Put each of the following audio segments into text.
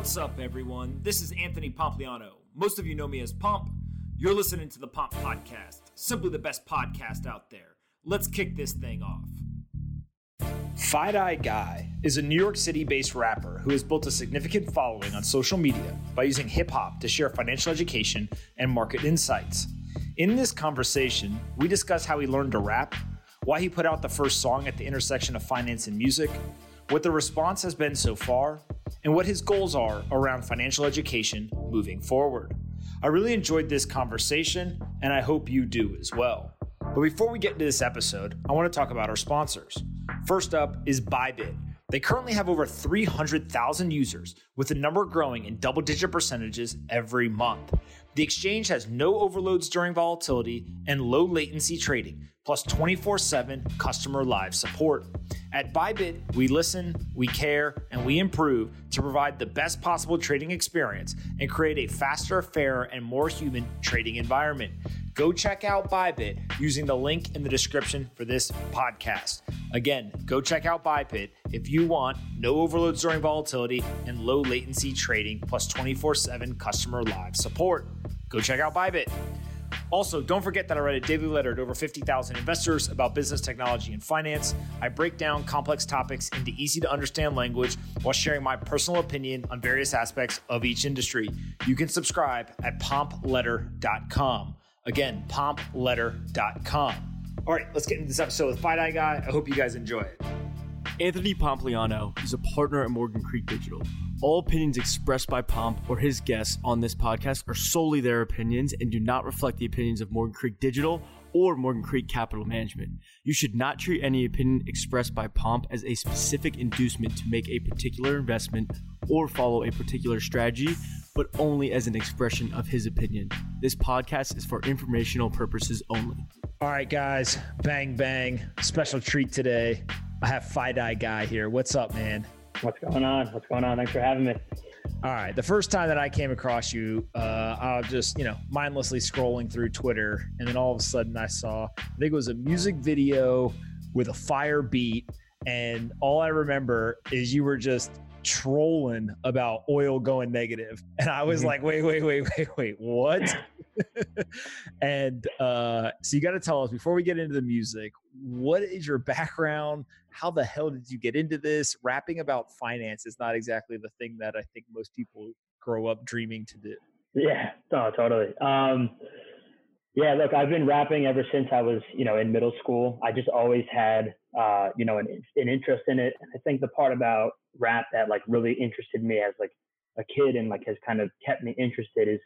What's up, everyone? This is Anthony Pompliano. Most of you know me as Pomp. You're listening to the Pomp Podcast, simply the best podcast out there. Let's kick this thing off. FiDi Guy is a New York City based rapper who has built a significant following on social media by using hip hop to share financial education and market insights. In this conversation, we discuss how he learned to rap, why he put out the first song at the intersection of finance and music, what the response has been so far, and what his goals are around financial education moving forward. I really enjoyed this conversation, and I hope you do as well. But before we get into this episode, I want to talk about our sponsors. First up is Bybit. They currently have over 300,000 users, with the number growing in double digit percentages every month. The exchange has no overloads during volatility and low latency trading, plus 24 7 customer live support. At Bybit, we listen, we care, and we improve to provide the best possible trading experience and create a faster, fairer, and more human trading environment. Go check out Bybit using the link in the description for this podcast. Again, go check out Bybit if you want no overloads during volatility and low latency trading plus 24 7 customer live support. Go check out Bybit. Also, don't forget that I write a daily letter to over 50,000 investors about business, technology, and finance. I break down complex topics into easy to understand language while sharing my personal opinion on various aspects of each industry. You can subscribe at pompletter.com. Again, pompletter.com. All right, let's get into this episode with FiDi Guy. I hope you guys enjoy it. Anthony Pompliano is a partner at Morgan Creek Digital. All opinions expressed by Pomp or his guests on this podcast are solely their opinions and do not reflect the opinions of Morgan Creek Digital or Morgan Creek Capital Management. You should not treat any opinion expressed by Pomp as a specific inducement to make a particular investment or follow a particular strategy, but only as an expression of his opinion. This podcast is for informational purposes only. All right, guys, bang, bang. Special treat today. I have FiDi Guy here. What's up, man? What's going on? What's going on? Thanks for having me. All right. The first time that I came across you, uh, I was just, you know, mindlessly scrolling through Twitter. And then all of a sudden I saw, I think it was a music video with a fire beat. And all I remember is you were just trolling about oil going negative. And I was mm-hmm. like, wait, wait, wait, wait, wait, what? and uh, so you got to tell us before we get into the music, what is your background? How the hell did you get into this? Rapping about finance is not exactly the thing that I think most people grow up dreaming to do. Yeah, no, totally. Um, yeah, look, I've been rapping ever since I was, you know, in middle school. I just always had, uh, you know, an, an interest in it. And I think the part about rap that like really interested me as like a kid and like has kind of kept me interested is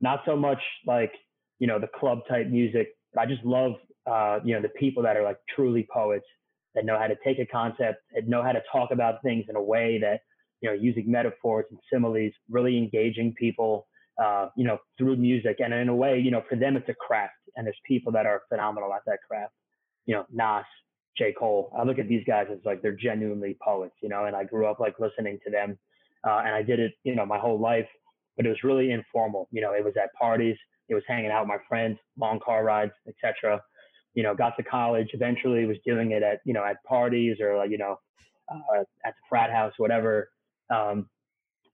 not so much like you know the club type music. I just love uh, you know the people that are like truly poets that know how to take a concept and know how to talk about things in a way that you know using metaphors and similes really engaging people uh, you know through music. And in a way you know for them it's a craft. And there's people that are phenomenal at that craft. You know nas j cole i look at these guys as like they're genuinely poets you know and i grew up like listening to them uh, and i did it you know my whole life but it was really informal. You know, it was at parties, it was hanging out with my friends, long car rides, etc. You know, got to college, eventually was doing it at you know at parties or like you know uh, at the frat house, whatever, um,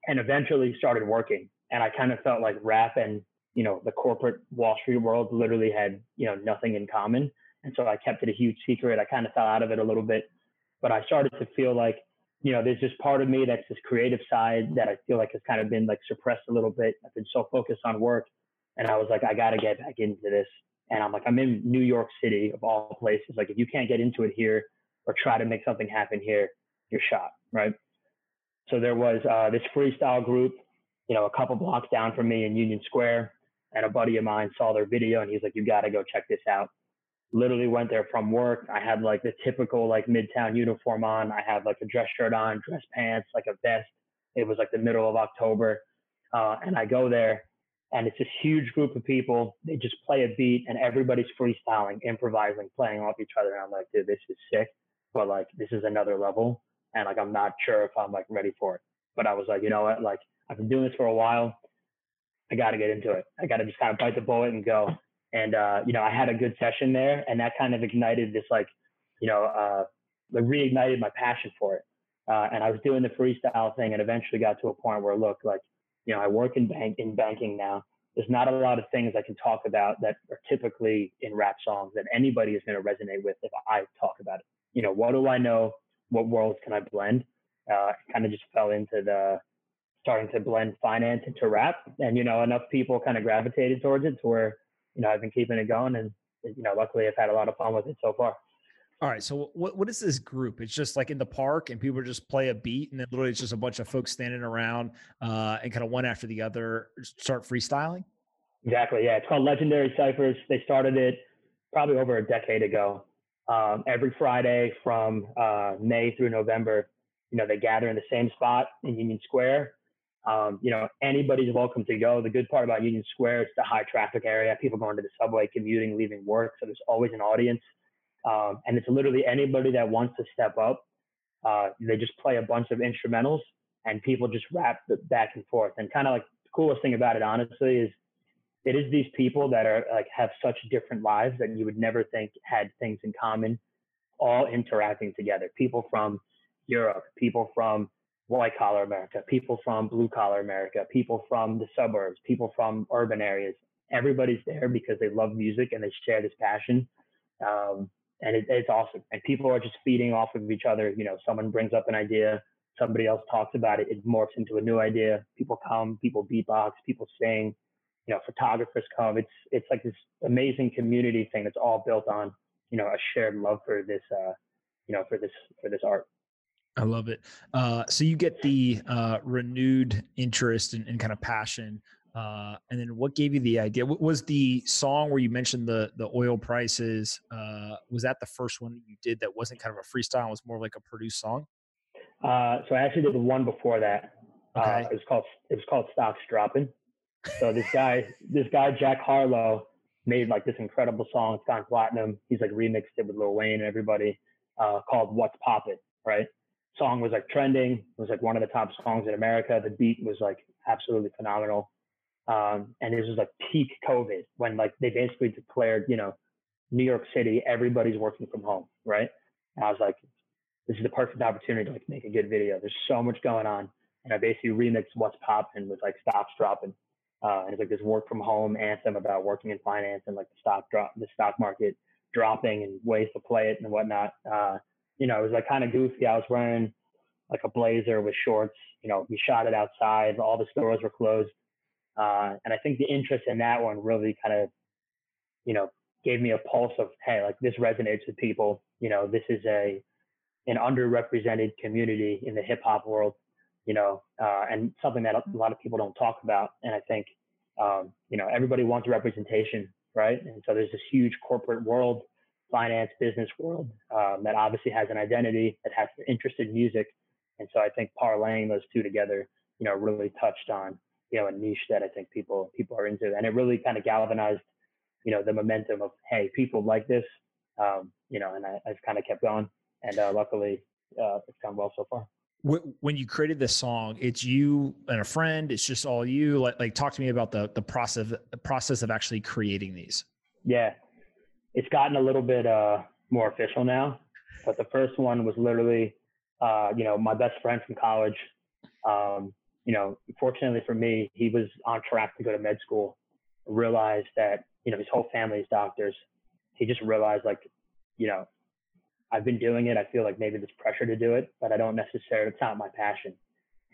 and eventually started working. And I kind of felt like rap and you know the corporate Wall Street world literally had you know nothing in common. And so I kept it a huge secret. I kind of fell out of it a little bit, but I started to feel like you know, there's just part of me that's this creative side that I feel like has kind of been like suppressed a little bit. I've been so focused on work. And I was like, I got to get back into this. And I'm like, I'm in New York City of all places. Like, if you can't get into it here or try to make something happen here, you're shot. Right. So there was uh, this freestyle group, you know, a couple blocks down from me in Union Square. And a buddy of mine saw their video and he's like, you got to go check this out literally went there from work. I had like the typical like midtown uniform on. I had like a dress shirt on, dress pants, like a vest. It was like the middle of October. Uh, and I go there and it's this huge group of people. They just play a beat and everybody's freestyling, improvising, playing off each other. And I'm like, dude, this is sick. But like, this is another level. And like, I'm not sure if I'm like ready for it. But I was like, you know what? Like, I've been doing this for a while. I got to get into it. I got to just kind of bite the bullet and go. And, uh, you know, I had a good session there and that kind of ignited this like, you know, uh, reignited my passion for it. Uh, and I was doing the freestyle thing and eventually got to a point where, look, like, you know, I work in bank in banking now. There's not a lot of things I can talk about that are typically in rap songs that anybody is going to resonate with if I talk about it. You know, what do I know? What worlds can I blend? Uh, kind of just fell into the starting to blend finance into rap, and you know, enough people kind of gravitated towards it to where you know I've been keeping it going, and you know, luckily I've had a lot of fun with it so far. All right. So what what is this group? It's just like in the park and people just play a beat and then literally it's just a bunch of folks standing around uh, and kind of one after the other start freestyling. Exactly. Yeah. It's called Legendary Ciphers. They started it probably over a decade ago. Um, every Friday from uh, May through November, you know, they gather in the same spot in Union Square. Um, you know, anybody's welcome to go. The good part about Union Square, it's the high traffic area. People going to the subway, commuting, leaving work. So there's always an audience. Um, and it's literally anybody that wants to step up. Uh, they just play a bunch of instrumentals and people just rap back and forth. And kind of like the coolest thing about it, honestly, is it is these people that are like have such different lives that you would never think had things in common, all interacting together. People from Europe, people from white collar America, people from blue collar America, people from the suburbs, people from urban areas. Everybody's there because they love music and they share this passion. Um, and it, it's awesome. And people are just feeding off of each other. You know, someone brings up an idea, somebody else talks about it, it morphs into a new idea. People come, people beatbox, people sing. You know, photographers come. It's it's like this amazing community thing that's all built on you know a shared love for this uh, you know for this for this art. I love it. Uh, so you get the uh, renewed interest and, and, kind of passion uh, and then what gave you the idea? What was the song where you mentioned the the oil prices? Uh, was that the first one that you did that wasn't kind of a freestyle? It was more like a produced song. Uh, so I actually did the one before that. Uh, okay. it was called it was called Stocks Dropping. So this guy this guy Jack Harlow made like this incredible song. It's gone platinum. He's like remixed it with Lil Wayne and everybody uh, called What's Poppin'. Right. Song was like trending. It was like one of the top songs in America. The beat was like absolutely phenomenal um, and this was like peak COVID when like they basically declared, you know, New York City, everybody's working from home, right? And I was like, this is the perfect opportunity to like make a good video. There's so much going on. And I basically remixed What's Poppin' with like Stocks Dropping. Uh, and it's like this work from home anthem about working in finance and like the stock drop, the stock market dropping and ways to play it and whatnot. Uh, you know, it was like kind of goofy. I was wearing like a blazer with shorts. You know, we shot it outside. All the stores were closed. Uh, and I think the interest in that one really kind of, you know, gave me a pulse of, hey, like this resonates with people. You know, this is a an underrepresented community in the hip hop world, you know, uh, and something that a lot of people don't talk about. And I think, um, you know, everybody wants representation, right? And so there's this huge corporate world, finance, business world um, that obviously has an identity that has interest in music. And so I think parlaying those two together, you know, really touched on you know a niche that I think people people are into, and it really kind of galvanized you know the momentum of hey people like this, um, you know, and I, I've kind of kept going, and uh, luckily uh, it's gone well so far. When you created this song, it's you and a friend. It's just all you. Like, like talk to me about the the process the process of actually creating these. Yeah, it's gotten a little bit uh, more official now, but the first one was literally, uh, you know, my best friend from college. Um, you know, fortunately for me, he was on track to go to med school. Realized that you know his whole family is doctors. He just realized like, you know, I've been doing it. I feel like maybe there's pressure to do it, but I don't necessarily. It's not my passion.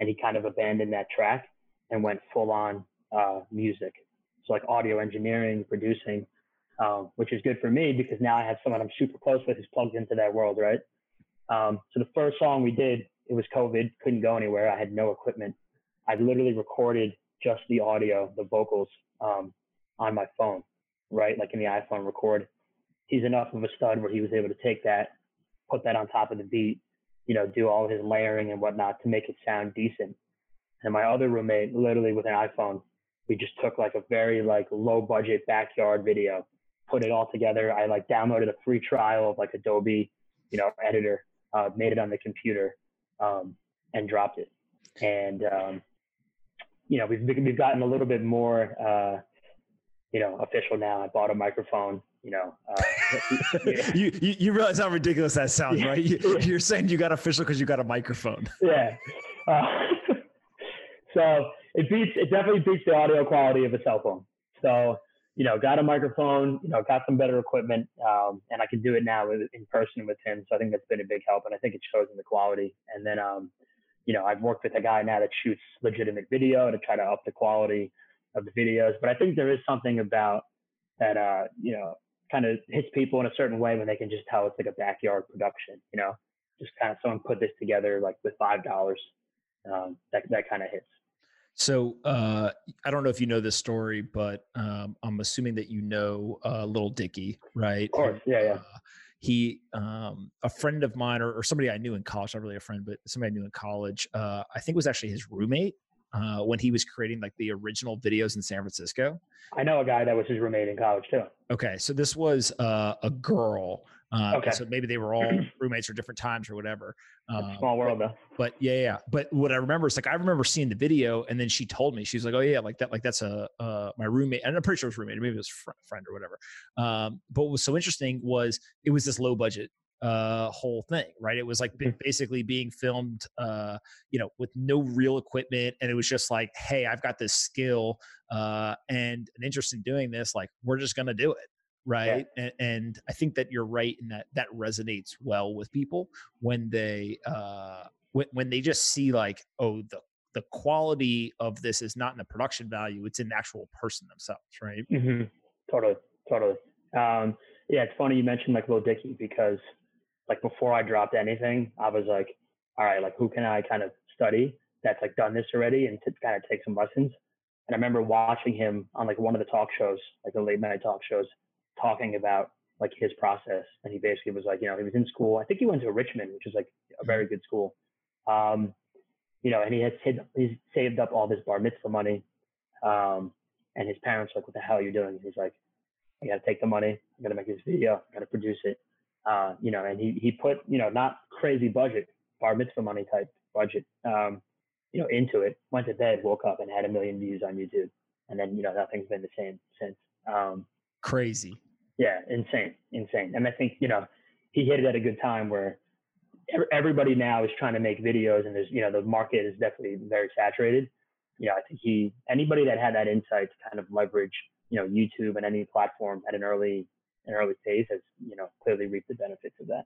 And he kind of abandoned that track and went full on uh, music. So like audio engineering, producing, um, which is good for me because now I have someone I'm super close with who's plugged into that world, right? Um, so the first song we did, it was COVID, couldn't go anywhere. I had no equipment. I literally recorded just the audio, the vocals um, on my phone, right? Like in the iPhone record. He's enough of a stud where he was able to take that, put that on top of the beat, you know, do all his layering and whatnot to make it sound decent. And my other roommate, literally with an iPhone, we just took like a very like low budget backyard video, put it all together. I like downloaded a free trial of like Adobe, you know, editor, uh, made it on the computer, um, and dropped it. And um, you know, we've we've gotten a little bit more, uh, you know, official now. I bought a microphone. you know. Uh, you, you, you realize how ridiculous that sounds, yeah. right? You, are saying you got official because you got a microphone. Yeah. Uh, so it beats it definitely beats the audio quality of a cell phone. So you know, got a microphone, you know, got some better equipment, um, and I can do it now in person with him. So I think that's been a big help, and I think it shows in the quality. And then, um, you know, I've worked with a guy now that shoots legitimate video to try to up the quality of the videos. But I think there is something about that, uh, you know, kind of hits people in a certain way when they can just tell it's like a backyard production. You know, just kind of someone put this together like with five dollars. Um, that that kind of hits. So uh, I don't know if you know this story, but um, I'm assuming that you know uh, Little Dicky, right? Of course, yeah, yeah. Uh, he, um, a friend of mine, or, or, somebody I knew in college, not really a friend, but somebody I knew in college, uh, I think was actually his roommate uh, when he was creating like the original videos in San Francisco. I know a guy that was his roommate in college too. Okay, so this was uh, a girl um, okay. So maybe they were all roommates or different times or whatever. Um, small world but, though. But yeah, yeah. But what I remember is like I remember seeing the video, and then she told me she's like, "Oh yeah, like that, like that's a uh, my roommate." And I'm pretty sure it was roommate, maybe it was fr- friend or whatever. Um, but what was so interesting was it was this low budget uh whole thing right it was like mm-hmm. basically being filmed uh you know with no real equipment and it was just like hey i've got this skill uh and an interest in doing this like we're just gonna do it right yeah. and, and, i think that you're right in that that resonates well with people when they uh when, when they just see like oh the the quality of this is not in the production value it's in the actual person themselves right mm-hmm. totally totally um yeah it's funny you mentioned like Lil Dicky because like before i dropped anything i was like all right like who can i kind of study that's like done this already and to kind of take some lessons and i remember watching him on like one of the talk shows like the late night talk shows talking about like his process. And he basically was like, you know, he was in school. I think he went to Richmond, which is like a very good school. Um, you know, and he had he's saved up all this bar mitzvah money. Um, and his parents were like, what the hell are you doing? He's like, I got to take the money. I'm going to make this video. I got to produce it. Uh, you know, and he, he put, you know, not crazy budget, bar mitzvah money type budget, um, you know, into it, went to bed, woke up and had a million views on YouTube. And then, you know, nothing's been the same since. Um, Crazy. Yeah, insane, insane. And I think you know he hit it at a good time where everybody now is trying to make videos, and there's you know the market is definitely very saturated. You know, I think he anybody that had that insight to kind of leverage you know YouTube and any platform at an early an early phase has you know clearly reaped the benefits of that.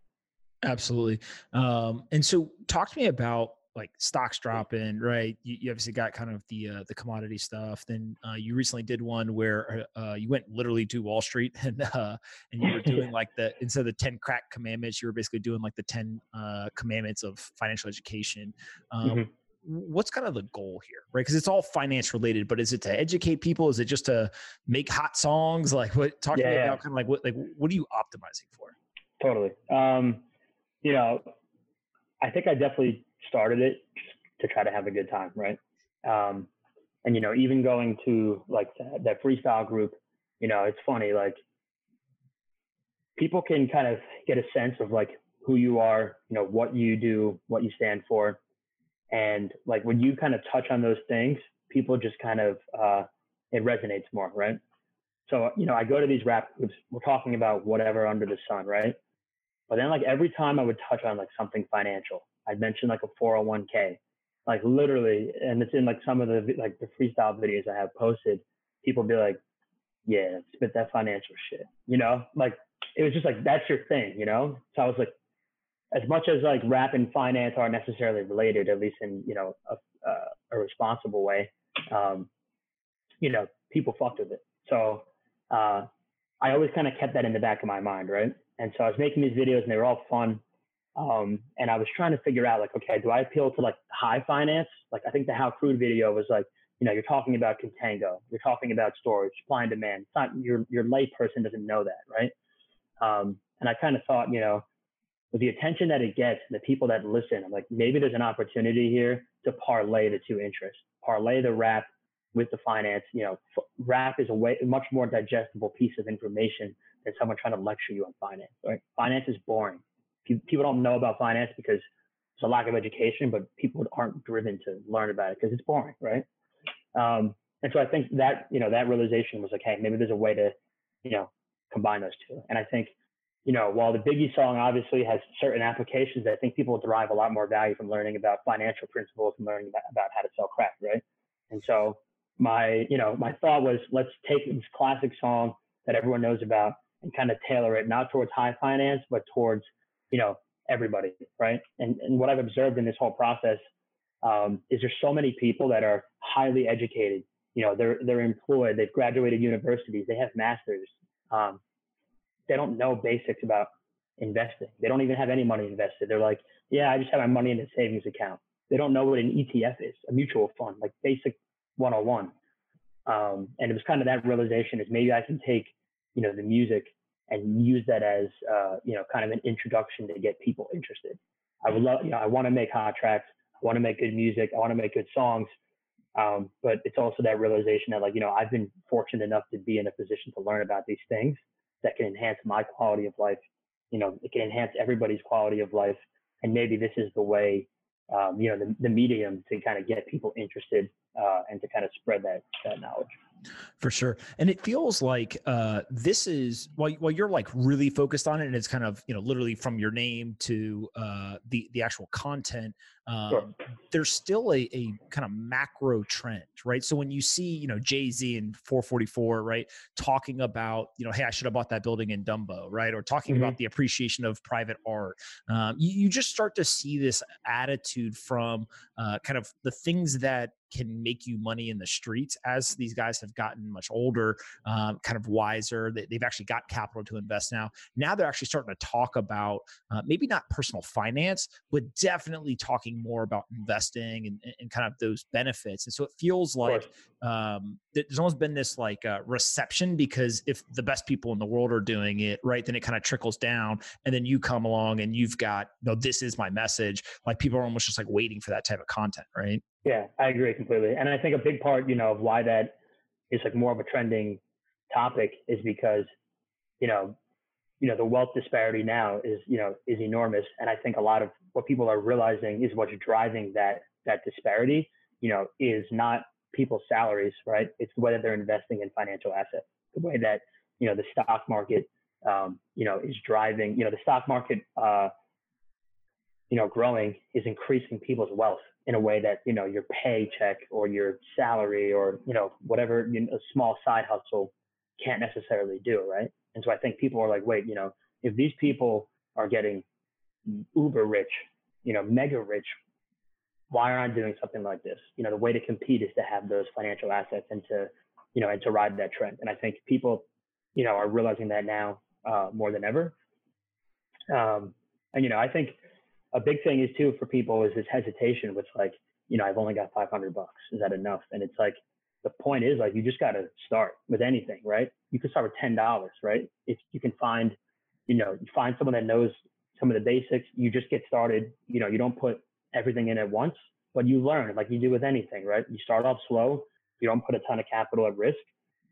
Absolutely. Um, and so, talk to me about like stocks dropping, right? You, you obviously got kind of the uh, the commodity stuff. Then uh, you recently did one where uh, uh you went literally to Wall Street and uh, and you were doing like the instead of the ten crack commandments, you were basically doing like the ten uh, commandments of financial education. Um, mm-hmm. What's kind of the goal here, right? Because it's all finance related, but is it to educate people? Is it just to make hot songs? Like, what? Talk yeah, to yeah. about kind of like what like what are you optimizing for? Totally. Um, you know, I think I definitely started it to try to have a good time, right? Um, and you know, even going to like that, that freestyle group, you know, it's funny. Like people can kind of get a sense of like who you are, you know, what you do, what you stand for, and like when you kind of touch on those things, people just kind of uh, it resonates more, right? So you know, I go to these rap groups. We're talking about whatever under the sun, right? But then like every time I would touch on like something financial, I'd mention like a 401k, like literally, and it's in like some of the like the freestyle videos I have posted. People be like, "Yeah, spit that financial shit," you know, like it was just like that's your thing, you know. So I was like, as much as like rap and finance aren't necessarily related, at least in you know a, uh, a responsible way, um, you know, people fucked with it. So uh, I always kind of kept that in the back of my mind, right? And so I was making these videos, and they were all fun. Um, and I was trying to figure out like, okay, do I appeal to like high finance? Like I think the How Crude video was like, you know, you're talking about contango, you're talking about storage, supply and demand. It's not your your lay person doesn't know that, right? Um, and I kind of thought, you know, with the attention that it gets the people that listen, I'm like, maybe there's an opportunity here to parlay the two interests, parlay the rap with the finance. You know, f- rap is a way much more digestible piece of information than someone trying to lecture you on finance. Right? Finance is boring people don't know about finance because it's a lack of education, but people aren't driven to learn about it because it's boring, right? Um, and so I think that you know that realization was like, hey, maybe there's a way to, you know, combine those two. And I think, you know, while the Biggie song obviously has certain applications, I think people derive a lot more value from learning about financial principles and learning about, about how to sell crack, right? And so my, you know, my thought was let's take this classic song that everyone knows about and kind of tailor it not towards high finance, but towards, you know, everybody, right? And and what I've observed in this whole process um, is there's so many people that are highly educated. You know, they're they're employed, they've graduated universities, they have masters. Um, they don't know basics about investing. They don't even have any money invested. They're like, yeah, I just have my money in a savings account. They don't know what an ETF is, a mutual fund, like basic 101. Um, and it was kind of that realization is maybe I can take, you know, the music and use that as, uh, you know, kind of an introduction to get people interested. I would love, you know, I want to make hot tracks. I want to make good music. I want to make good songs. Um, but it's also that realization that like, you know, I've been fortunate enough to be in a position to learn about these things that can enhance my quality of life. You know, it can enhance everybody's quality of life. And maybe this is the way, um, you know, the, the medium to kind of get people interested uh, and to kind of spread that, that knowledge. For sure. And it feels like uh, this is while, while you're like really focused on it and it's kind of, you know, literally from your name to uh, the, the actual content, um, sure. there's still a, a kind of macro trend, right? So when you see, you know, Jay Z and 444, right, talking about, you know, hey, I should have bought that building in Dumbo, right, or talking mm-hmm. about the appreciation of private art, um, you, you, just start to see this attitude from uh, kind of the things that can make you money in the streets as these guys have gotten much older, um, kind of wiser. They, have actually got capital to invest now. Now they're actually starting to talk about uh, maybe not personal finance, but definitely talking more about investing and, and kind of those benefits. And so it feels like um, there's almost been this like uh, reception because if the best people in the world are doing it, right, then it kind of trickles down, and then you come along and you've got, no, this is my message. Like people are almost just like waiting for that type of content, right? Yeah, I agree completely. And I think a big part, you know, of why that is like more of a trending topic is because, you know, you know, the wealth disparity now is, you know, is enormous. And I think a lot of what people are realizing is what's driving that that disparity, you know, is not people's salaries, right? It's that they're investing in financial assets, the way that, you know, the stock market um, you know, is driving, you know, the stock market uh, you know, growing is increasing people's wealth in a way that, you know, your paycheck or your salary or, you know, whatever you know, a small side hustle can't necessarily do, right? And so I think people are like, wait, you know, if these people are getting uber rich, you know, mega rich, why aren't I doing something like this? You know, the way to compete is to have those financial assets and to, you know, and to ride that trend. And I think people, you know, are realizing that now uh, more than ever. Um, and you know, I think a big thing is too for people is this hesitation with like, you know, I've only got 500 bucks. Is that enough? And it's like, the point is like, you just got to start with anything, right? You can start with $10, right? If you can find, you know, you find someone that knows some of the basics, you just get started. You know, you don't put everything in at once, but you learn like you do with anything, right? You start off slow. You don't put a ton of capital at risk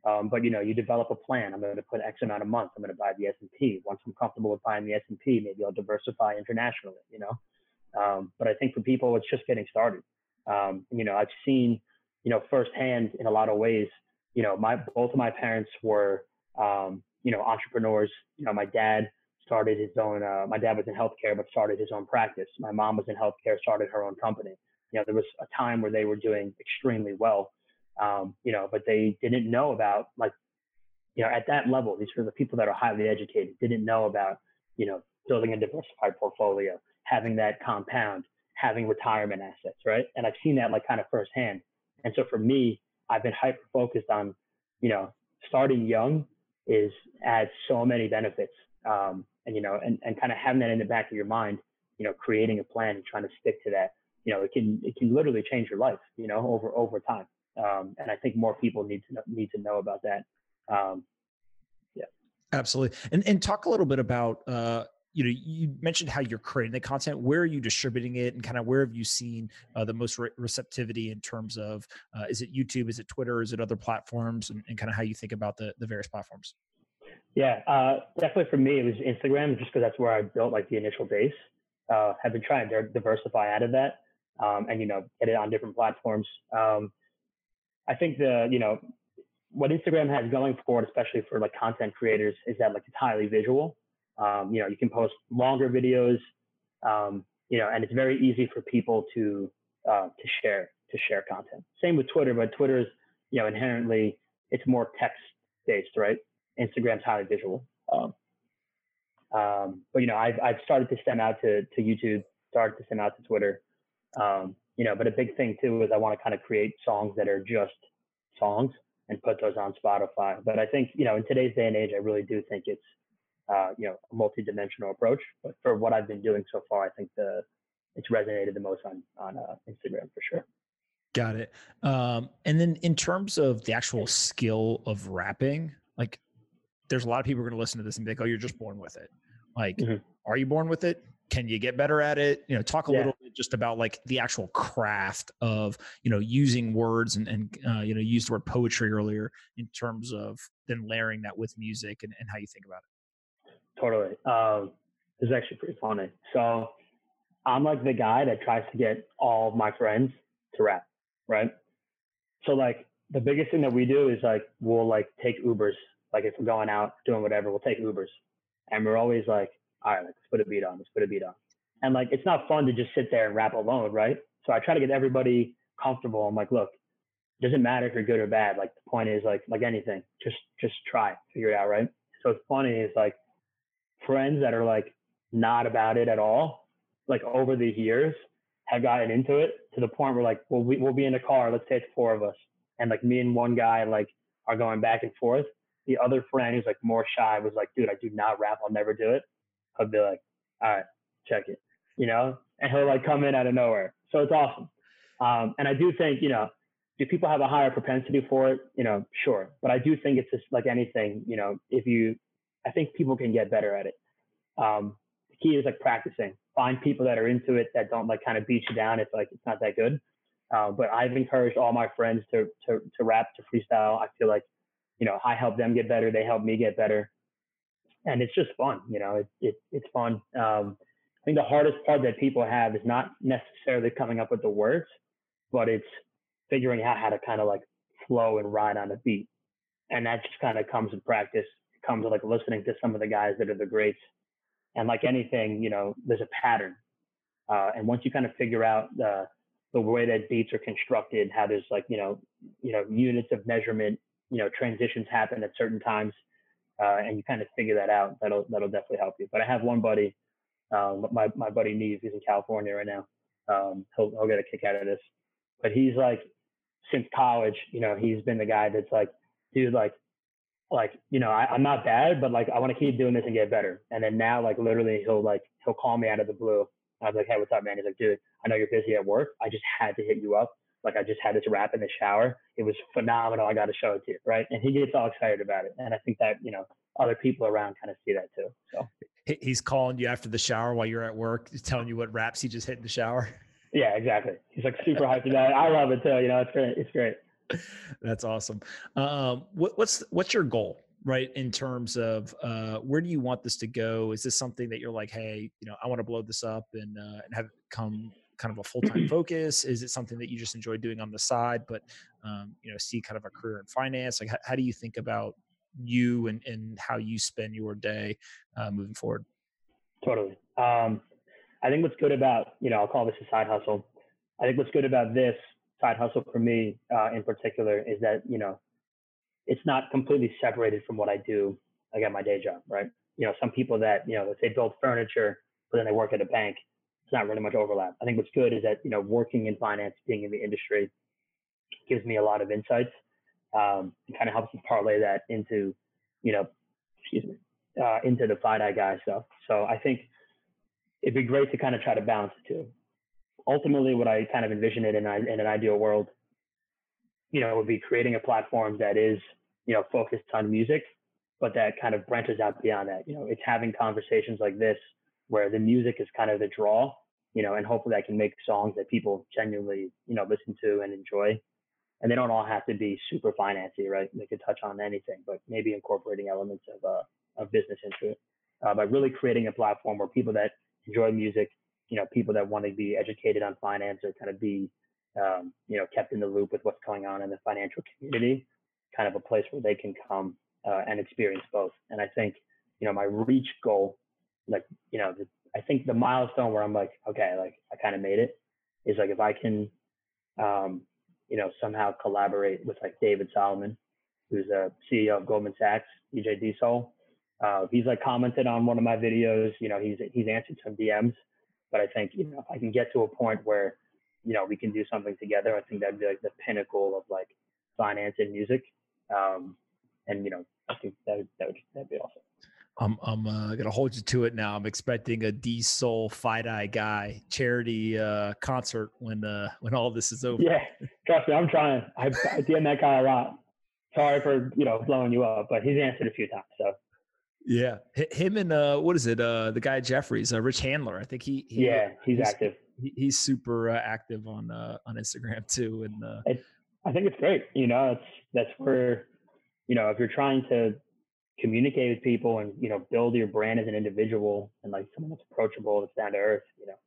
um, but you know, you develop a plan. I'm going to put X amount a month. I'm going to buy the S&P. Once I'm comfortable with buying the S&P, maybe I'll diversify internationally. You know, um, but I think for people, it's just getting started. Um, you know, I've seen, you know, firsthand in a lot of ways. You know, my both of my parents were, um, you know, entrepreneurs. You know, my dad started his own. Uh, my dad was in healthcare, but started his own practice. My mom was in healthcare, started her own company. You know, there was a time where they were doing extremely well um, you know, but they didn't know about like, you know, at that level, these were the people that are highly educated, didn't know about, you know, building a diversified portfolio, having that compound, having retirement assets, right? And I've seen that like kind of firsthand. And so for me, I've been hyper focused on, you know, starting young is adds so many benefits. Um, and you know, and, and kind of having that in the back of your mind, you know, creating a plan and trying to stick to that, you know, it can it can literally change your life, you know, over over time. Um, and I think more people need to know, need to know about that. Um, yeah, absolutely. And and talk a little bit about uh, you know you mentioned how you're creating the content. Where are you distributing it, and kind of where have you seen uh, the most re- receptivity in terms of uh, is it YouTube, is it Twitter, is it other platforms, and, and kind of how you think about the the various platforms. Yeah, uh, definitely for me it was Instagram, just because that's where I built like the initial base. Uh, have been trying to diversify out of that, um, and you know get it on different platforms. Um, I think the, you know, what Instagram has going for it, especially for like content creators, is that like it's highly visual. Um, you know, you can post longer videos, um, you know, and it's very easy for people to uh, to share to share content. Same with Twitter, but Twitter is you know inherently it's more text based, right? Instagram's highly visual. Um, um, but you know, I've I've started to send out to to YouTube, started to send out to Twitter. Um, you know, but a big thing too is I want to kind of create songs that are just songs and put those on Spotify. But I think you know, in today's day and age, I really do think it's uh, you know a multi-dimensional approach. But for what I've been doing so far, I think the it's resonated the most on on uh, Instagram for sure. Got it. Um, and then in terms of the actual skill of rapping, like there's a lot of people are going to listen to this and be like, "Oh, you're just born with it." Like, mm-hmm. are you born with it? Can you get better at it? You know, talk a yeah. little bit just about like the actual craft of you know using words and and uh, you know used the word poetry earlier in terms of then layering that with music and, and how you think about it. Totally. Um, it's actually pretty funny. So I'm like the guy that tries to get all my friends to rap right? So like the biggest thing that we do is like we'll like take Ubers. Like if we're going out doing whatever, we'll take Ubers, and we're always like, all right, let's put a beat on. Let's put a beat on. And like it's not fun to just sit there and rap alone, right? So I try to get everybody comfortable. I'm like, look, it doesn't matter if you're good or bad. Like the point is like like anything, just just try, figure it out, right? So it's funny is like friends that are like not about it at all, like over the years, have gotten into it to the point where like we'll we, will be in a car. Let's say it's four of us, and like me and one guy like are going back and forth. The other friend who's like more shy was like, "Dude, I do not rap. I'll never do it." I'll be like, "All right, check it," you know, and he'll like come in out of nowhere. So it's awesome. Um, and I do think you know, do people have a higher propensity for it? You know, sure, but I do think it's just like anything. You know, if you, I think people can get better at it. Um, the key is like practicing find people that are into it that don't like kind of beat you down if like it's not that good. Uh, but I've encouraged all my friends to, to to rap to freestyle. I feel like you know I help them get better, they help me get better, and it's just fun. You know, it, it it's fun. Um, I think the hardest part that people have is not necessarily coming up with the words, but it's figuring out how to kind of like flow and ride on a beat, and that just kind of comes in practice. Comes with like listening to some of the guys that are the greats and like anything, you know, there's a pattern. Uh, and once you kind of figure out the the way that beats are constructed, how there's like you know you know units of measurement, you know transitions happen at certain times, uh, and you kind of figure that out. That'll that'll definitely help you. But I have one buddy, um, my my buddy Neve, he's in California right now. Um, he'll he'll get a kick out of this. But he's like since college, you know, he's been the guy that's like, dude, like like you know I, am not bad but like i want to keep doing this and get better. And then now like literally he'll like he'll call me out of the blue. I was like hey what's up man? He's like dude i know you're busy at work. I just had to hit you up. Like i just had this rap in the shower. It was phenomenal. I got to show it to you right? And he gets all excited about it. And i think that you know other people around kind of see that too so. He's calling you after the shower while you're at work telling you what raps he just hit in the shower? Yeah exactly. He's like super hyped about it. I love it too you know it's great it's great that's awesome. Um, what, what's what's your goal, right? In terms of uh, where do you want this to go? Is this something that you're like, hey, you know, I want to blow this up and uh, and have it come kind of a full time focus? Is it something that you just enjoy doing on the side, but um, you know, see kind of a career in finance? Like, how, how do you think about you and and how you spend your day uh, moving forward? Totally. Um, I think what's good about you know, I'll call this a side hustle. I think what's good about this side hustle for me uh, in particular is that you know it's not completely separated from what I do like at my day job, right? You know, some people that you know, let's say build furniture, but then they work at a bank. It's not really much overlap. I think what's good is that you know, working in finance, being in the industry, gives me a lot of insights um, kind of helps me parlay that into, you know, excuse me, uh, into the FiDi guy stuff. So I think it'd be great to kind of try to balance the two ultimately what I kind of envision it in, in an ideal world, you know, would be creating a platform that is, you know, focused on music, but that kind of branches out beyond that. You know, it's having conversations like this where the music is kind of the draw, you know, and hopefully I can make songs that people genuinely, you know, listen to and enjoy. And they don't all have to be super financy, right? They could touch on anything, but maybe incorporating elements of uh, of business into it. Uh, by really creating a platform where people that enjoy music you know people that want to be educated on finance or kind of be um, you know kept in the loop with what's going on in the financial community kind of a place where they can come uh, and experience both. And I think, you know, my reach goal, like, you know, the, I think the milestone where I'm like, okay, like I kind of made it is like if I can, um, you know, somehow collaborate with like David Solomon, who's a CEO of Goldman Sachs, DJ D-Sol. Uh, he's like commented on one of my videos. You know, he's he's answered some DMs, but I think you know if I can get to a point where you know we can do something together, I think that'd be like the pinnacle of like finance and music. Um, and you know, I think that would, that would that'd be awesome. I'm I'm uh, gonna hold you to it now. I'm expecting a D-Sol FiDi guy charity uh, concert when uh, when all this is over. Yeah, trust me, I'm trying. I, I DM that guy a lot. Sorry for you know blowing you up, but he's answered a few times. So yeah, him and uh, what is it? Uh, the guy Jefferies, uh, Rich Handler. I think he. he yeah, he's, he's active. He, he's super uh, active on uh, on Instagram too, and uh, it, I think it's great. You know, it's that's where you know if you're trying to communicate with people and you know build your brand as an individual and like someone that's approachable, that's down to earth. You know,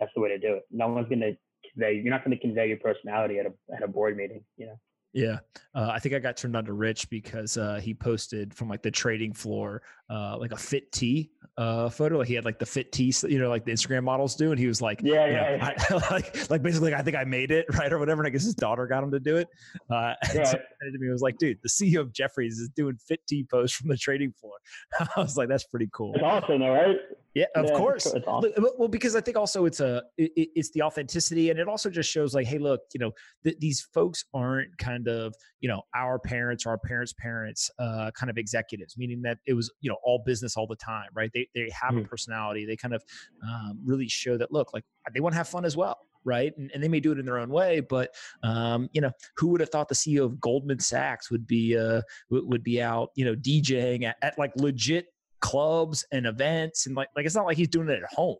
that's the way to do it. No one's gonna convey. You're not gonna convey your personality at a at a board meeting. You know. Yeah, uh, I think I got turned on to Rich because uh, he posted from like the trading floor, uh, like a fit tee uh, photo. Like he had like the fit tee, you know, like the Instagram models do, and he was like, "Yeah, yeah, know, yeah. I, like, like basically, I think I made it, right, or whatever." And I guess his daughter got him to do it. Uh, yeah. so to me, was like, "Dude, the CEO of Jefferies is doing fit tee posts from the trading floor." I was like, "That's pretty cool." It's awesome, though, right? Yeah, of yeah, course. Awesome. Well, because I think also it's a it, it's the authenticity, and it also just shows like, hey, look, you know, th- these folks aren't kind of you know our parents or our parents' parents uh, kind of executives, meaning that it was you know all business all the time, right? They they have mm. a personality. They kind of um, really show that look like they want to have fun as well right? And, and, they may do it in their own way, but um, you know, who would have thought the CEO of Goldman Sachs would be uh, would be out, you know, DJing at, at like legit clubs and events and like like it's not like he's doing it at home.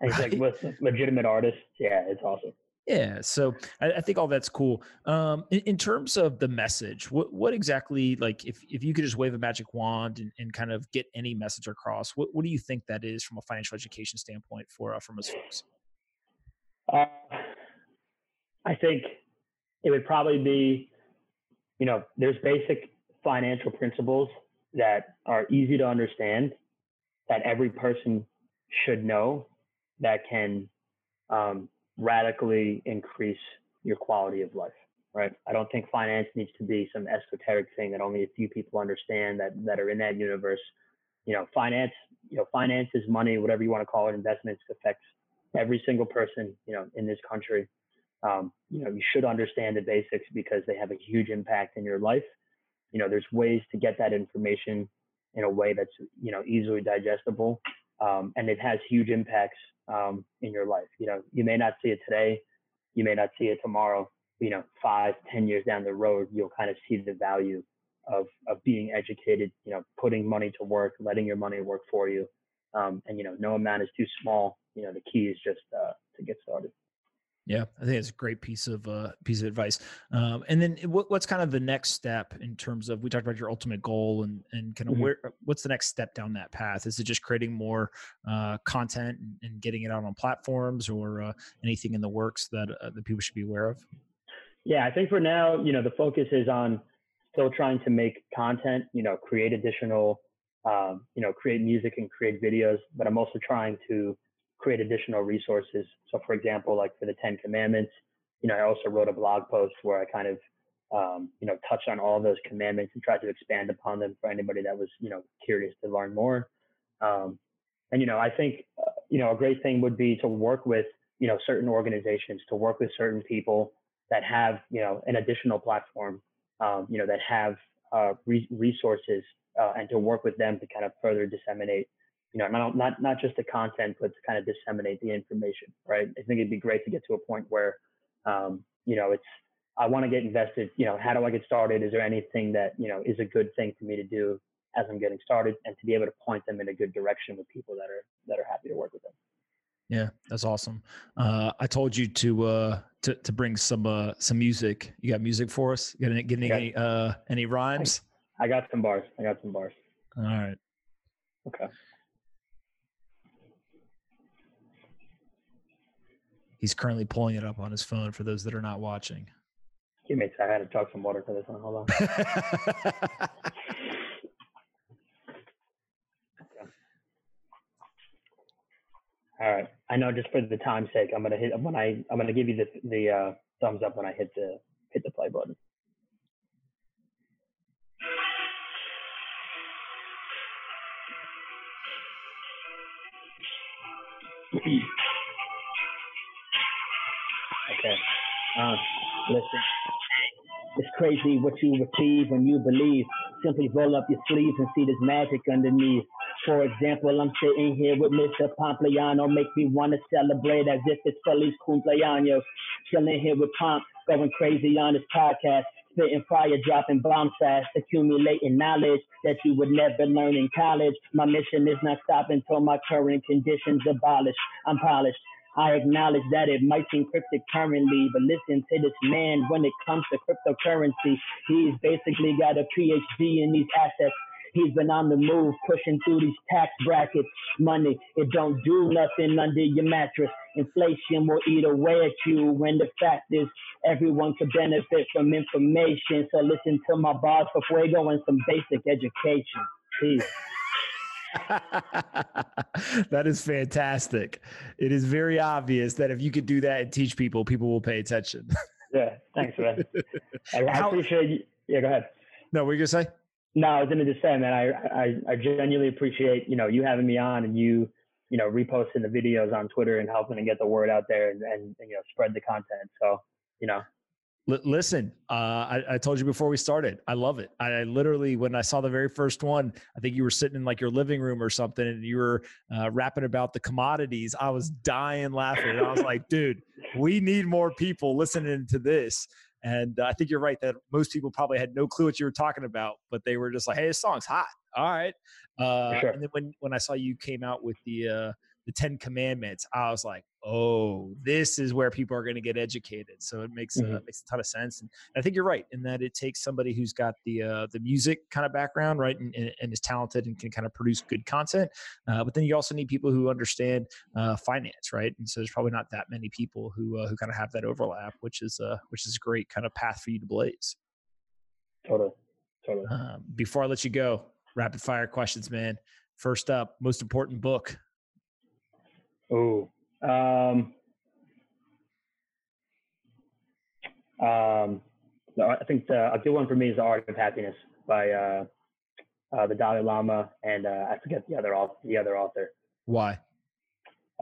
Right? like with legitimate artists. Yeah, it's awesome. Yeah, so I, I think all that's cool. Um, in, in, terms of the message, what what exactly like if if you could just wave a magic wand and, and kind of get any message across, what what do you think that is from a financial education standpoint for uh, from us folks? Uh, I think it would probably be, you know, there's basic financial principles that are easy to understand that every person should know that can um, radically increase your quality of life right? I don't think finance needs to be some esoteric thing that only a few people understand that that are in that universe. You know finance you know finance is money whatever you want to call it investments affects every single person you know in this country. Um, you know you should understand the basics because they have a huge impact in your life you know there's ways to get that information in a way that's you know easily digestible um, and it has huge impacts um, in your life. You know you may not see it today you may not see it tomorrow you know five ten years down the road you'll kind of see the value of of being educated you know putting money to work letting your money work for you um, and you know no amount is too small you know the key is just uh, to get started yeah, I think it's a great piece of uh, piece of advice. Um, and then what, what's kind of the next step in terms of we talked about your ultimate goal and and kind of mm-hmm. where what's the next step down that path? Is it just creating more uh, content and, and, getting it out on platforms, or uh, anything in the works that uh, that people should be aware of? Yeah, I think for now, you know, the focus is on still trying to make content. You know, create additional, um, you know, create music and create videos, but I'm also trying to create additional resources. So, for example, like for the Ten Commandments, you know, I also wrote a blog post where I kind of, um, you know, touched on all those commandments and tried to expand upon them for anybody that was, you know, curious to learn more. Um, and you know, I think, uh, you know, a great thing would be to work with, you know, certain organizations, to work with certain people that have, you know, an additional platform, um, you know, that have uh, re- resources, uh, and to work with them to kind of further disseminate you know, not, not, not just the content, but to kind of disseminate the information, right? I think it'd be great to get to a point where, um, you know, it's, I want to get invested, you know, how do I get started? Is there anything that, you know, is a good thing for me to do as I'm getting started and to be able to point them in a good direction with people that are, that are happy to work with them. Yeah, that's awesome. Uh, I told you to uh, to to bring some uh, some music. You got music for us? You got any, any uh, any rhymes? I, I got some bars. I got some bars. All right. Okay. He's currently pulling it up on his phone for those that are not watching. Give me a second. I had to chug some water for this one. Hold on. All right. I know just for the time's sake, I'm gonna hit when I I'm gonna give you the the uh, thumbs up when I hit the hit the play button. okay. Uh, listen. It's crazy what you receive when you believe. Simply roll up your sleeves and see this magic underneath. For example, I'm sitting here with Mr. Pompliano, make me want to celebrate as if it's Feliz Cumpleaños. Chilling here with Pomp, going crazy on this podcast, spitting fire, dropping bombs fast, accumulating knowledge that you would never learn in college. My mission is not stopping till my current conditions abolished. I'm polished. I acknowledge that it might seem cryptic currently, but listen to this man when it comes to cryptocurrency. He's basically got a PhD in these assets He's been on the move, pushing through these tax brackets. Money, it don't do nothing under your mattress. Inflation will eat away at you when the fact is everyone could benefit from information. So listen to my boss before we go in some basic education. Peace. that is fantastic. It is very obvious that if you could do that and teach people, people will pay attention. yeah, thanks, man. I, I appreciate you. Yeah, go ahead. No, what were you gonna say? No, I was going to just say, man, I, I, I genuinely appreciate, you know, you having me on and you, you know, reposting the videos on Twitter and helping to get the word out there and, and, and you know, spread the content. So, you know, listen, uh, I, I, told you before we started. I love it. I, I, literally, when I saw the very first one, I think you were sitting in like your living room or something, and you were uh, rapping about the commodities. I was dying laughing. And I was like, dude, we need more people listening to this. And I think you're right that most people probably had no clue what you were talking about, but they were just like, "Hey, this song's hot." All right. Uh, sure. And then when when I saw you came out with the uh, the Ten Commandments, I was like, oh, this is where people are going to get educated. So it makes mm-hmm. uh, makes a ton of sense. And I think you're right in that it takes somebody who's got the uh, the music kind of background, right, and, and, is talented and can kind of produce good content. Uh, but then you also need people who understand uh, finance, right? And so there's probably not that many people who uh, who kind of have that overlap, which is uh which is a great kind of path for you to blaze. Totally, totally. Um, before I let you go, rapid fire questions, man. First up, most important book Oh, um, um, I think the, a good one for me is The Art of Happiness by uh, uh, the Dalai Lama, and uh, I forget the other the other author. Why?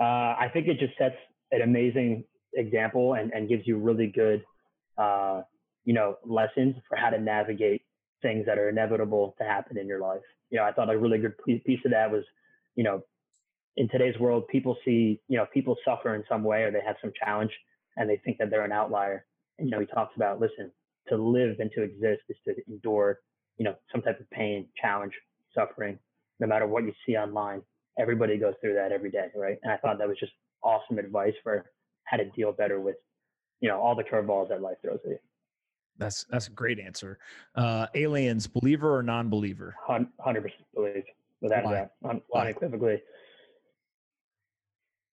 Uh, I think it just sets an amazing example and, and gives you really good, uh, you know, lessons for how to navigate things that are inevitable to happen in your life. You know, I thought a really good piece of that was, you know, in today's world, people see, you know, people suffer in some way or they have some challenge and they think that they're an outlier. And, you know, he talks about, listen, to live and to exist is to endure, you know, some type of pain, challenge, suffering, no matter what you see online. Everybody goes through that every day, right? And I thought that was just awesome advice for how to deal better with, you know, all the curveballs that life throws at you. That's that's a great answer. Uh, aliens, believer or non-believer? Hundred percent believe, without a doubt, unequivocally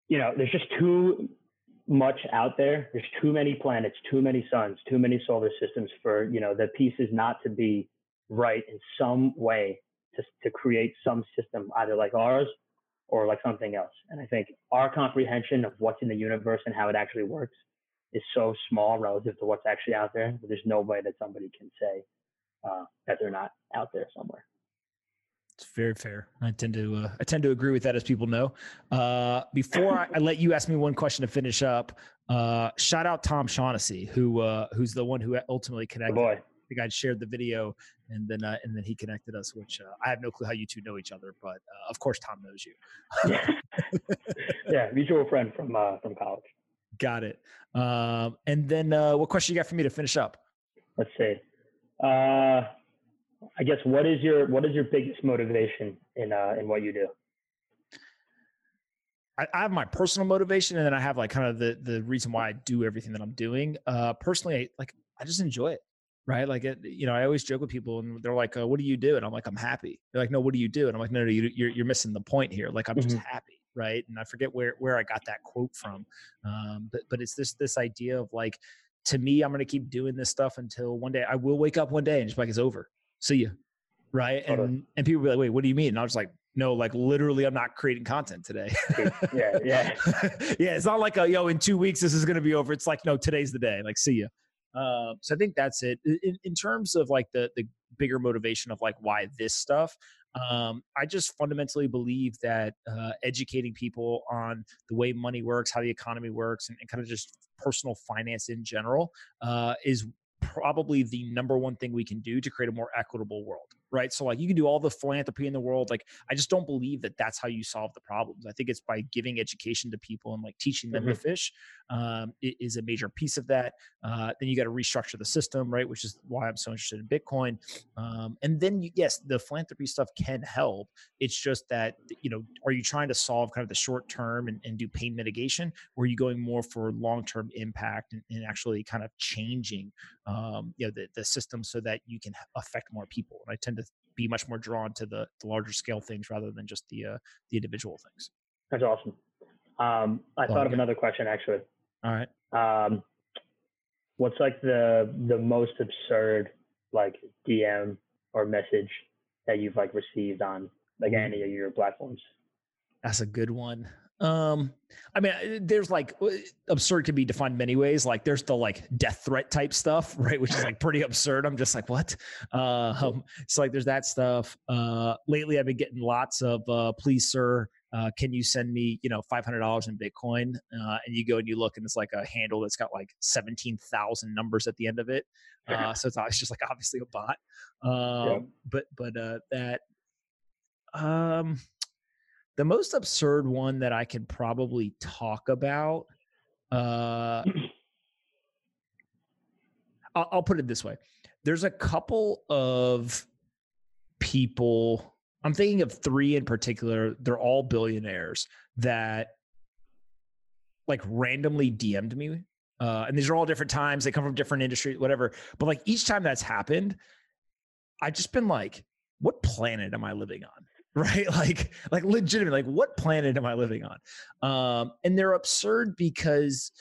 you know, there's just too much out there. There's too many planets, too many suns, too many solar systems for, you know, the pieces not to be right in some way to, to create some system either like ours or like something else. And I think our comprehension of what's in the universe and how it actually works is so small relative to what's actually out there. There's no way that somebody can say uh, that they're not out there somewhere. It's very fair. I tend to uh, I tend to agree with that, as people know. Uh, before I, I, let you ask me one question to finish up, uh, shout out Tom Shaughnessy, who uh, who's the one who ultimately connected. Oh boy. The guy shared the video, and then uh, and then he connected us. Which uh, I have no clue how you two know each other, but of course Tom knows you. yeah, mutual friend from from college. Got it. Um, and then what question you got for me to finish up? Let's see. I guess what is your what is your biggest motivation in uh, in what you do? I, I have my personal motivation, and then I have like kind of the the reason why I do everything that I'm doing. Uh, personally, I, like I just enjoy it, right? Like it, you know, I always joke with people, and they're like, uh, "What do you do?" And I'm like, "I'm happy." They're like, "No, what do you do?" And I'm like, "No, no, you, you're you're missing the point here. Like I'm mm-hmm. just happy." right and i forget where where i got that quote from um, but but it's this this idea of like to me, I'm going to keep doing this stuff until one day I will wake up one day and just like, it's over. See you. Right. Totally. And, and people be like, wait, what do you mean? And I was like, no, like literally, I'm not creating content today. yeah, yeah, yeah. It's not like a yo. In two weeks, this is going to be over. It's like no, today's the day. Like, see you. Uh, so I think that's it. In, in terms of like the the bigger motivation of like why this stuff, um, I just fundamentally believe that uh, educating people on the way money works, how the economy works, and, and kind of just personal finance in general uh, is probably the number one thing we can do to create a more equitable world right? So like you can do all the philanthropy in the world like i just don't believe that that's how you solve the problems. I think it's by giving education to people and like teaching them mm-hmm. to fish um, is a major piece of that uh, then you got to restructure the system right? Which is why i'm so interested in bitcoin um, and then you, yes the philanthropy stuff can help. It's just that you know are you trying to solve kind of the short term and, and do pain mitigation or are you going more for long term impact and, and, actually kind of changing um, you know the, the system so that you can affect more people? And i tend to be much more drawn to the, the larger scale things rather than just the uh, the individual things. That's awesome. Um, I thought of another question actually. All right. Um, what's like the the most absurd like DM or message that you've like received on like mm-hmm. any of your platforms? That's a good one. Um, I mean, uh, there's like absurd can be defined many ways. Like there's the like death threat type stuff, right? Which is like pretty absurd. I'm just like, what? Uh, um, so like there's that stuff. Uh, lately I've been getting lots of, uh, please, sir, uh, can you send me, you know, $500 in Bitcoin? Uh, and you go and you look and it's like a handle that's got like 17,000 numbers at the end of it. Uh, so it's, it's just like obviously a bot. Um, yeah. but, but, uh, that, um, the most absurd one that I could probably talk about, uh, I'll, I'll put it this way: there's a couple of people. I'm thinking of three in particular. They're all billionaires that like randomly DM'd me. Uh, and these are all different times. They come from different industries, whatever. But like each time that's happened, I've just been like, what planet am I living on? right? Like like legitimately like what planet am i living on? Um and they're absurd because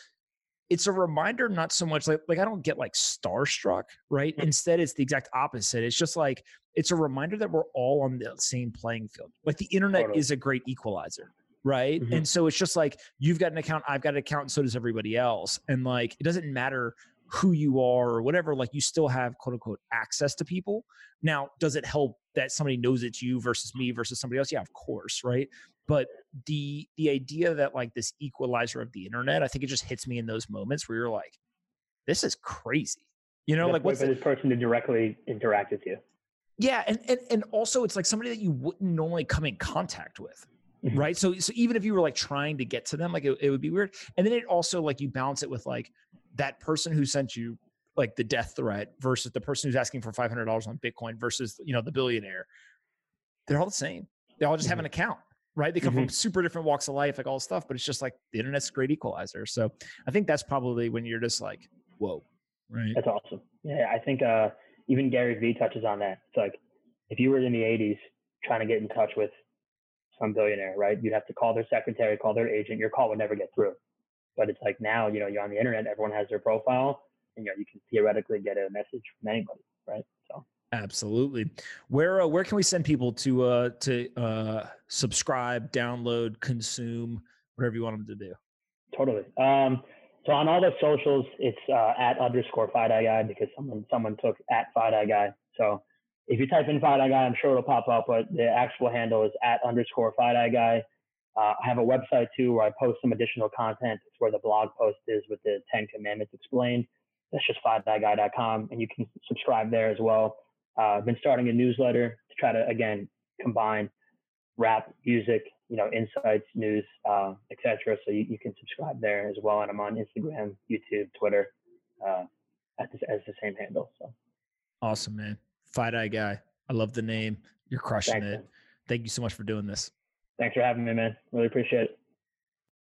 it's a reminder not so much like like i don't get like starstruck right? Mm. instead it's the exact opposite. It's just like it's a reminder that we're all on the same playing field. Like the internet totally. is a great equalizer right? Mm-hmm. and so it's just like you've got an account i've got an account and so does everybody else. And like it doesn't matter who you are or whatever like you still have quote unquote access to people. Now does it help that somebody knows it's you versus me versus somebody else yeah of course right? But the the idea that like this equalizer of the internet i think it just hits me in those moments where you're like this is crazy you know like what's for this person to directly interact with you? Yeah and, and and also it's like somebody that you wouldn't normally come in contact with mm-hmm. right? So so even if you were like trying to get to them like it, it would be weird. And then it also like you balance it with like that person who sent you like the death threat versus the person who's asking for $500 on Bitcoin versus, you know, the billionaire, they're all the same. They all just mm-hmm. have an account, right? They come mm-hmm. from super different walks of life, like all stuff, but it's just like the internet's a great equalizer. So I think that's probably when you're just like, whoa, right? That's awesome. Yeah. I think, uh, even Gary Vee touches on that. It's like, if you were in the 80s trying to get in touch with some billionaire, right? You'd have to call their secretary, call their agent. Your call would never get through. But it's like now, you know, you're on the internet, everyone has their profile, you know, you can theoretically get a message from anybody, right? So absolutely. Where uh, where can we send people to uh to uh subscribe, download, consume, whatever you want them to do? Totally. Um so on all the socials, it's uh, at underscore FiDi guy because someone someone took at FiDi guy. So if you type in FiDi guy, I'm sure it'll pop up, but the actual handle is at underscore FiDi guy. Uh, I have a website too where I post some additional content. It's where the blog post is with the 10 commandments explained. That's just fidiguy.com and you can subscribe there as well. Uh, I've been starting a newsletter to try to, again, combine rap, music, you know, insights, news, uh, etc. So you, you, can subscribe there as well. And I'm on Instagram, YouTube, Twitter, uh, at this, as the same handle. So awesome, man. FiDi guy. I love the name. You're crushing Thanks, it. Man. Thank you so much for doing this. Thanks for having me, man. Really appreciate it.